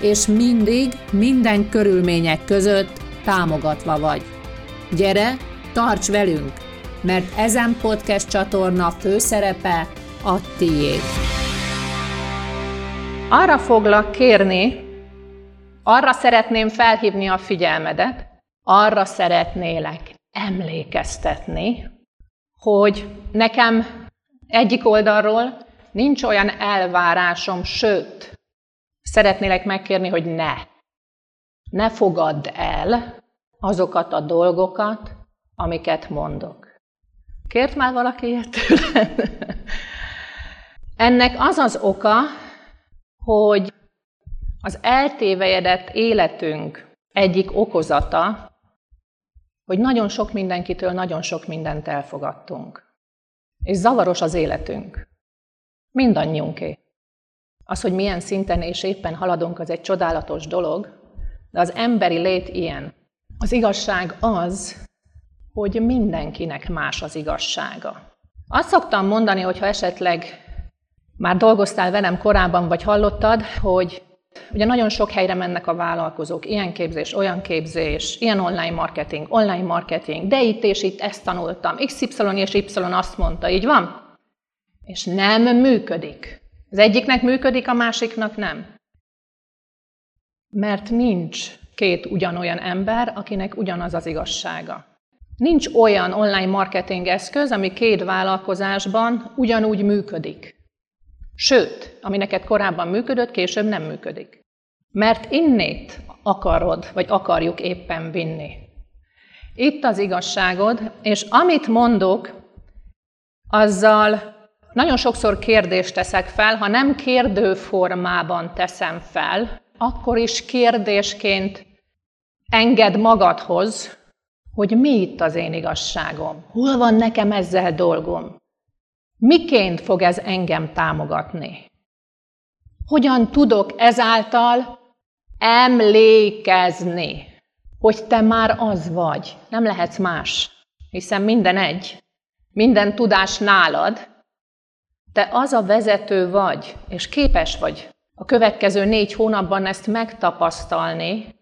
és mindig, minden körülmények között támogatva vagy. Gyere, tarts velünk, mert ezen podcast csatorna főszerepe a tiéd. Arra foglak kérni, arra szeretném felhívni a figyelmedet, arra szeretnélek emlékeztetni, hogy nekem egyik oldalról nincs olyan elvárásom, sőt, Szeretnélek megkérni, hogy ne. Ne fogadd el azokat a dolgokat, amiket mondok. Kért már valaki ilyet Ennek az az oka, hogy az eltévejedett életünk egyik okozata, hogy nagyon sok mindenkitől nagyon sok mindent elfogadtunk. És zavaros az életünk. Mindannyiunké. Az, hogy milyen szinten és éppen haladunk, az egy csodálatos dolog, de az emberi lét ilyen. Az igazság az, hogy mindenkinek más az igazsága. Azt szoktam mondani, hogy ha esetleg már dolgoztál velem korábban, vagy hallottad, hogy ugye nagyon sok helyre mennek a vállalkozók, ilyen képzés, olyan képzés, ilyen online marketing, online marketing, de itt és itt ezt tanultam, XY és Y azt mondta, így van? És nem működik. Az egyiknek működik, a másiknak nem. Mert nincs két ugyanolyan ember, akinek ugyanaz az igazsága. Nincs olyan online marketing eszköz, ami két vállalkozásban ugyanúgy működik. Sőt, ami neked korábban működött, később nem működik. Mert innét akarod, vagy akarjuk éppen vinni. Itt az igazságod, és amit mondok, azzal nagyon sokszor kérdést teszek fel, ha nem kérdő formában teszem fel, akkor is kérdésként enged magadhoz, hogy mi itt az én igazságom, hol van nekem ezzel dolgom, miként fog ez engem támogatni, hogyan tudok ezáltal emlékezni, hogy te már az vagy, nem lehetsz más, hiszen minden egy, minden tudás nálad, te az a vezető vagy, és képes vagy a következő négy hónapban ezt megtapasztalni,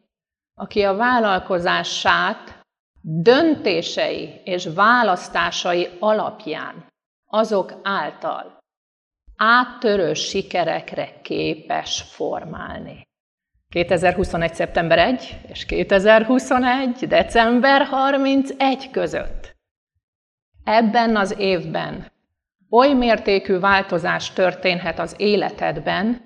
aki a vállalkozását döntései és választásai alapján azok által áttörő sikerekre képes formálni. 2021. szeptember 1 és 2021. december 31 között. Ebben az évben oly mértékű változás történhet az életedben,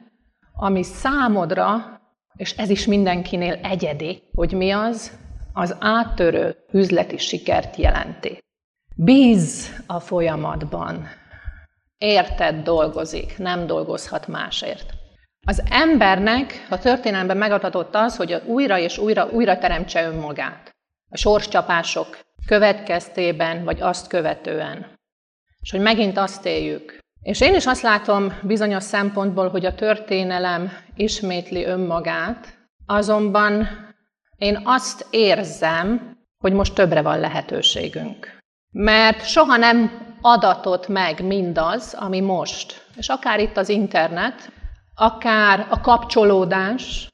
ami számodra, és ez is mindenkinél egyedi, hogy mi az, az áttörő üzleti sikert jelenti. Bíz a folyamatban. Érted dolgozik, nem dolgozhat másért. Az embernek a történelemben megadatott az, hogy újra és újra, újra teremtse önmagát. A sorscsapások következtében, vagy azt követően és hogy megint azt éljük. És én is azt látom bizonyos szempontból, hogy a történelem ismétli önmagát, azonban én azt érzem, hogy most többre van lehetőségünk. Mert soha nem adatott meg mindaz, ami most, és akár itt az internet, akár a kapcsolódás,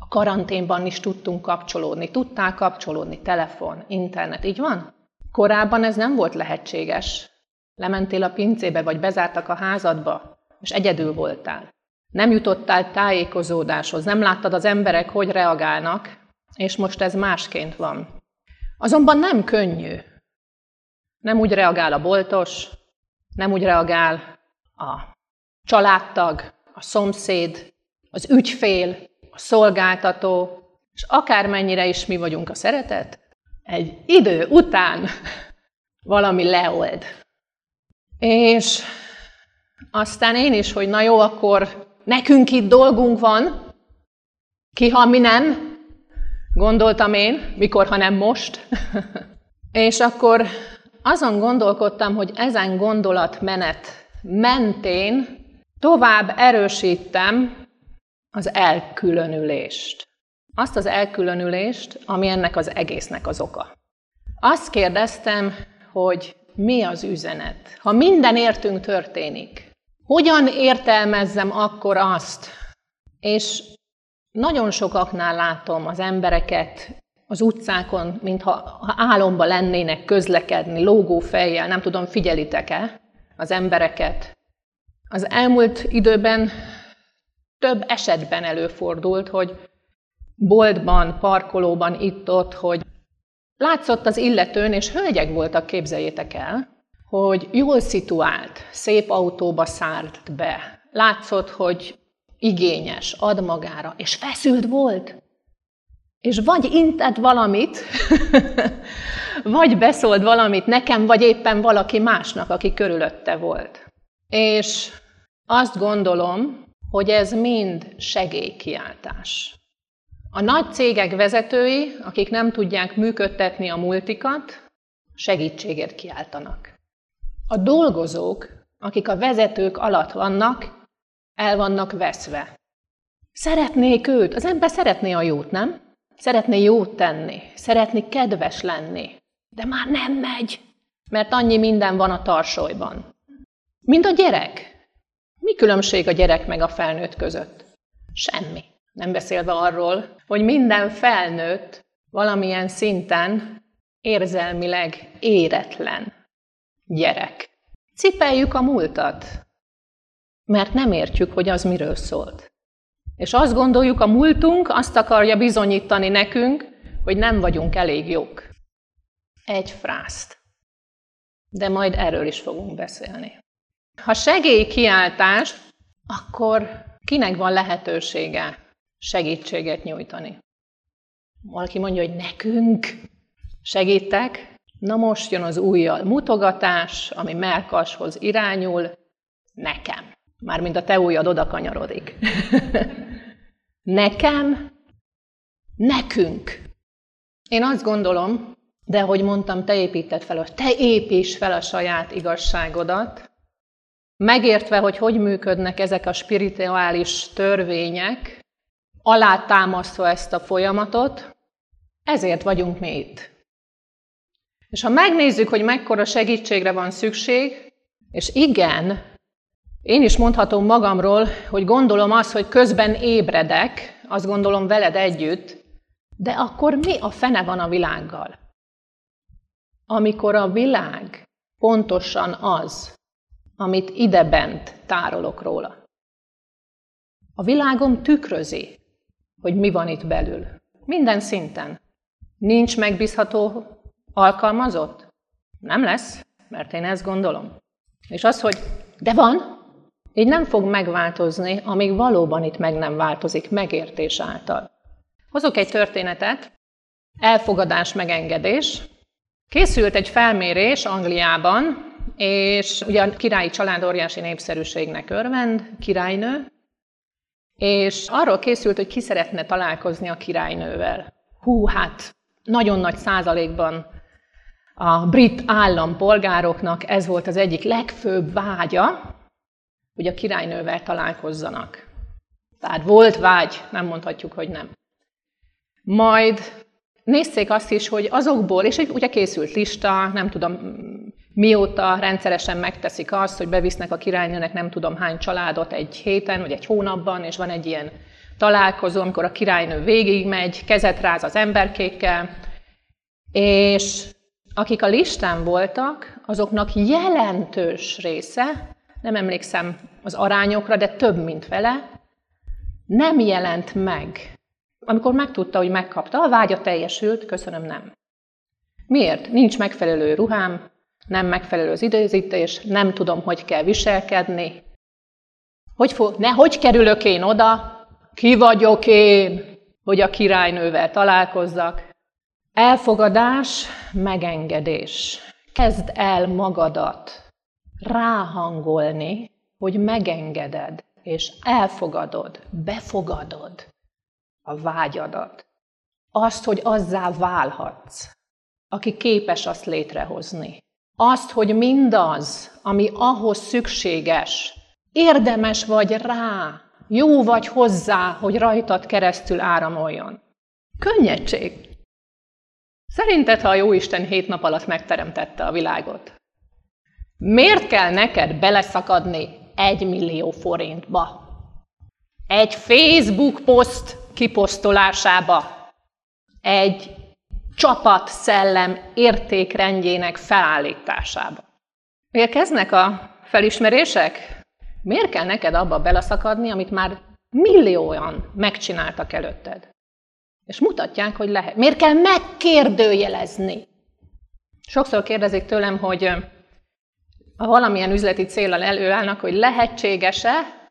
a karanténban is tudtunk kapcsolódni. Tudtál kapcsolódni, telefon, internet, így van? Korábban ez nem volt lehetséges. Lementél a pincébe, vagy bezártak a házadba, és egyedül voltál. Nem jutottál tájékozódáshoz, nem láttad az emberek, hogy reagálnak, és most ez másként van. Azonban nem könnyű. Nem úgy reagál a boltos, nem úgy reagál a családtag, a szomszéd, az ügyfél, a szolgáltató, és akármennyire is mi vagyunk a szeretet, egy idő után valami leold. És aztán én is, hogy na jó, akkor nekünk itt dolgunk van, Ki, ha mi nem? Gondoltam én, mikor, ha nem most. és akkor azon gondolkodtam, hogy ezen gondolatmenet mentén tovább erősítem az elkülönülést. Azt az elkülönülést, ami ennek az egésznek az oka. Azt kérdeztem, hogy mi az üzenet? Ha minden értünk történik, hogyan értelmezzem akkor azt? És nagyon sokaknál látom az embereket az utcákon, mintha álomba lennének közlekedni, lógó fejjel, nem tudom, figyelitek-e az embereket. Az elmúlt időben több esetben előfordult, hogy boltban, parkolóban, itt-ott, hogy látszott az illetőn, és hölgyek voltak, képzeljétek el, hogy jól szituált, szép autóba szállt be. Látszott, hogy igényes, ad magára, és feszült volt. És vagy intett valamit, vagy beszólt valamit nekem, vagy éppen valaki másnak, aki körülötte volt. És azt gondolom, hogy ez mind segélykiáltás. A nagy cégek vezetői, akik nem tudják működtetni a multikat, segítségért kiáltanak. A dolgozók, akik a vezetők alatt vannak, el vannak veszve. Szeretnék őt, az ember szeretné a jót, nem? Szeretné jót tenni, szeretné kedves lenni, de már nem megy, mert annyi minden van a tarsolyban. Mint a gyerek. Mi különbség a gyerek meg a felnőtt között? Semmi. Nem beszélve arról, hogy minden felnőtt valamilyen szinten érzelmileg éretlen gyerek. Cipeljük a múltat, mert nem értjük, hogy az miről szólt. És azt gondoljuk, a múltunk azt akarja bizonyítani nekünk, hogy nem vagyunk elég jók. Egy frászt. De majd erről is fogunk beszélni. Ha segélykiáltás, akkor kinek van lehetősége segítséget nyújtani? Valaki mondja, hogy nekünk segítek, na most jön az újjal mutogatás, ami melkashoz irányul, nekem. Mármint a te ujjad oda kanyarodik. nekem, nekünk. Én azt gondolom, de hogy mondtam, te építed fel, te építs fel a saját igazságodat, megértve, hogy hogy működnek ezek a spirituális törvények, alátámasztva ezt a folyamatot, ezért vagyunk mi itt. És ha megnézzük, hogy mekkora segítségre van szükség, és igen, én is mondhatom magamról, hogy gondolom azt, hogy közben ébredek, azt gondolom veled együtt, de akkor mi a fene van a világgal? Amikor a világ pontosan az, amit idebent tárolok róla. A világom tükrözi, hogy mi van itt belül. Minden szinten. Nincs megbízható alkalmazott? Nem lesz, mert én ezt gondolom. És az, hogy de van, így nem fog megváltozni, amíg valóban itt meg nem változik megértés által. Hozok egy történetet, elfogadás, megengedés. Készült egy felmérés Angliában, és ugye a királyi család óriási népszerűségnek örvend, királynő, és arról készült, hogy ki szeretne találkozni a királynővel. Hú, hát nagyon nagy százalékban a brit állampolgároknak ez volt az egyik legfőbb vágya, hogy a királynővel találkozzanak. Tehát volt vágy, nem mondhatjuk, hogy nem. Majd nézték azt is, hogy azokból, és ugye készült lista, nem tudom mióta rendszeresen megteszik azt, hogy bevisznek a királynőnek nem tudom hány családot egy héten, vagy egy hónapban, és van egy ilyen találkozó, amikor a királynő végigmegy, kezet ráz az emberkékkel, és akik a listán voltak, azoknak jelentős része nem emlékszem az arányokra, de több, mint vele, nem jelent meg. Amikor megtudta, hogy megkapta, a vágya teljesült, köszönöm, nem. Miért? Nincs megfelelő ruhám, nem megfelelő az időzítés, nem tudom, hogy kell viselkedni. Hogy, fog, ne, hogy kerülök én oda? Ki vagyok én, hogy a királynővel találkozzak? Elfogadás, megengedés. Kezd el magadat ráhangolni, hogy megengeded, és elfogadod, befogadod a vágyadat. Azt, hogy azzá válhatsz, aki képes azt létrehozni. Azt, hogy mindaz, ami ahhoz szükséges, érdemes vagy rá, jó vagy hozzá, hogy rajtad keresztül áramoljon. Könnyedség. Szerinted, ha a Jóisten hét nap alatt megteremtette a világot, miért kell neked beleszakadni egy millió forintba? Egy Facebook poszt kiposztolásába, egy csapat szellem értékrendjének felállításába. Érkeznek a felismerések? Miért kell neked abba beleszakadni, amit már millióan megcsináltak előtted? És mutatják, hogy lehet. Miért kell megkérdőjelezni? Sokszor kérdezik tőlem, hogy ha valamilyen üzleti célral előállnak, hogy lehetséges-e,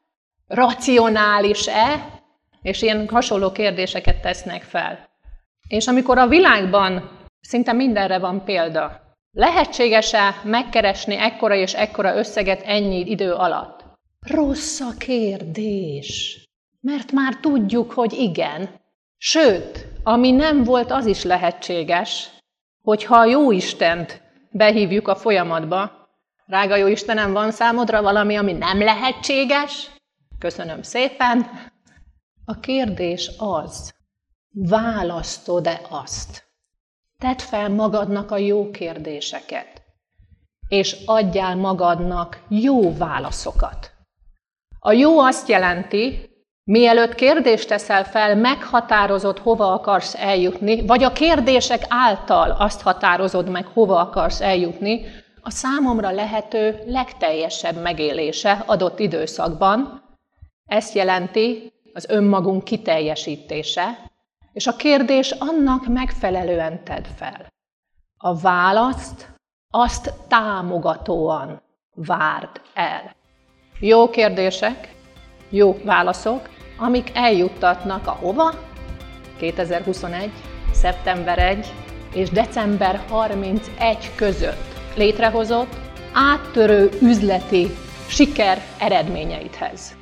racionális-e, és ilyen hasonló kérdéseket tesznek fel. És amikor a világban szinte mindenre van példa, lehetséges-e megkeresni ekkora és ekkora összeget ennyi idő alatt? Rossz a kérdés, mert már tudjuk, hogy igen. Sőt, ami nem volt, az is lehetséges, hogyha a jó Istent behívjuk a folyamatba. Rága jó Istenem, van számodra valami, ami nem lehetséges? Köszönöm szépen. A kérdés az, választod-e azt? Tedd fel magadnak a jó kérdéseket, és adjál magadnak jó válaszokat. A jó azt jelenti, mielőtt kérdést teszel fel, meghatározod, hova akarsz eljutni, vagy a kérdések által azt határozod meg, hova akarsz eljutni, a számomra lehető legteljesebb megélése adott időszakban. Ezt jelenti az önmagunk kiteljesítése, és a kérdés annak megfelelően tedd fel. A választ azt támogatóan várd el. Jó kérdések, jó válaszok, amik eljuttatnak a hova? 2021. szeptember 1 és december 31 között létrehozott áttörő üzleti siker eredményeidhez.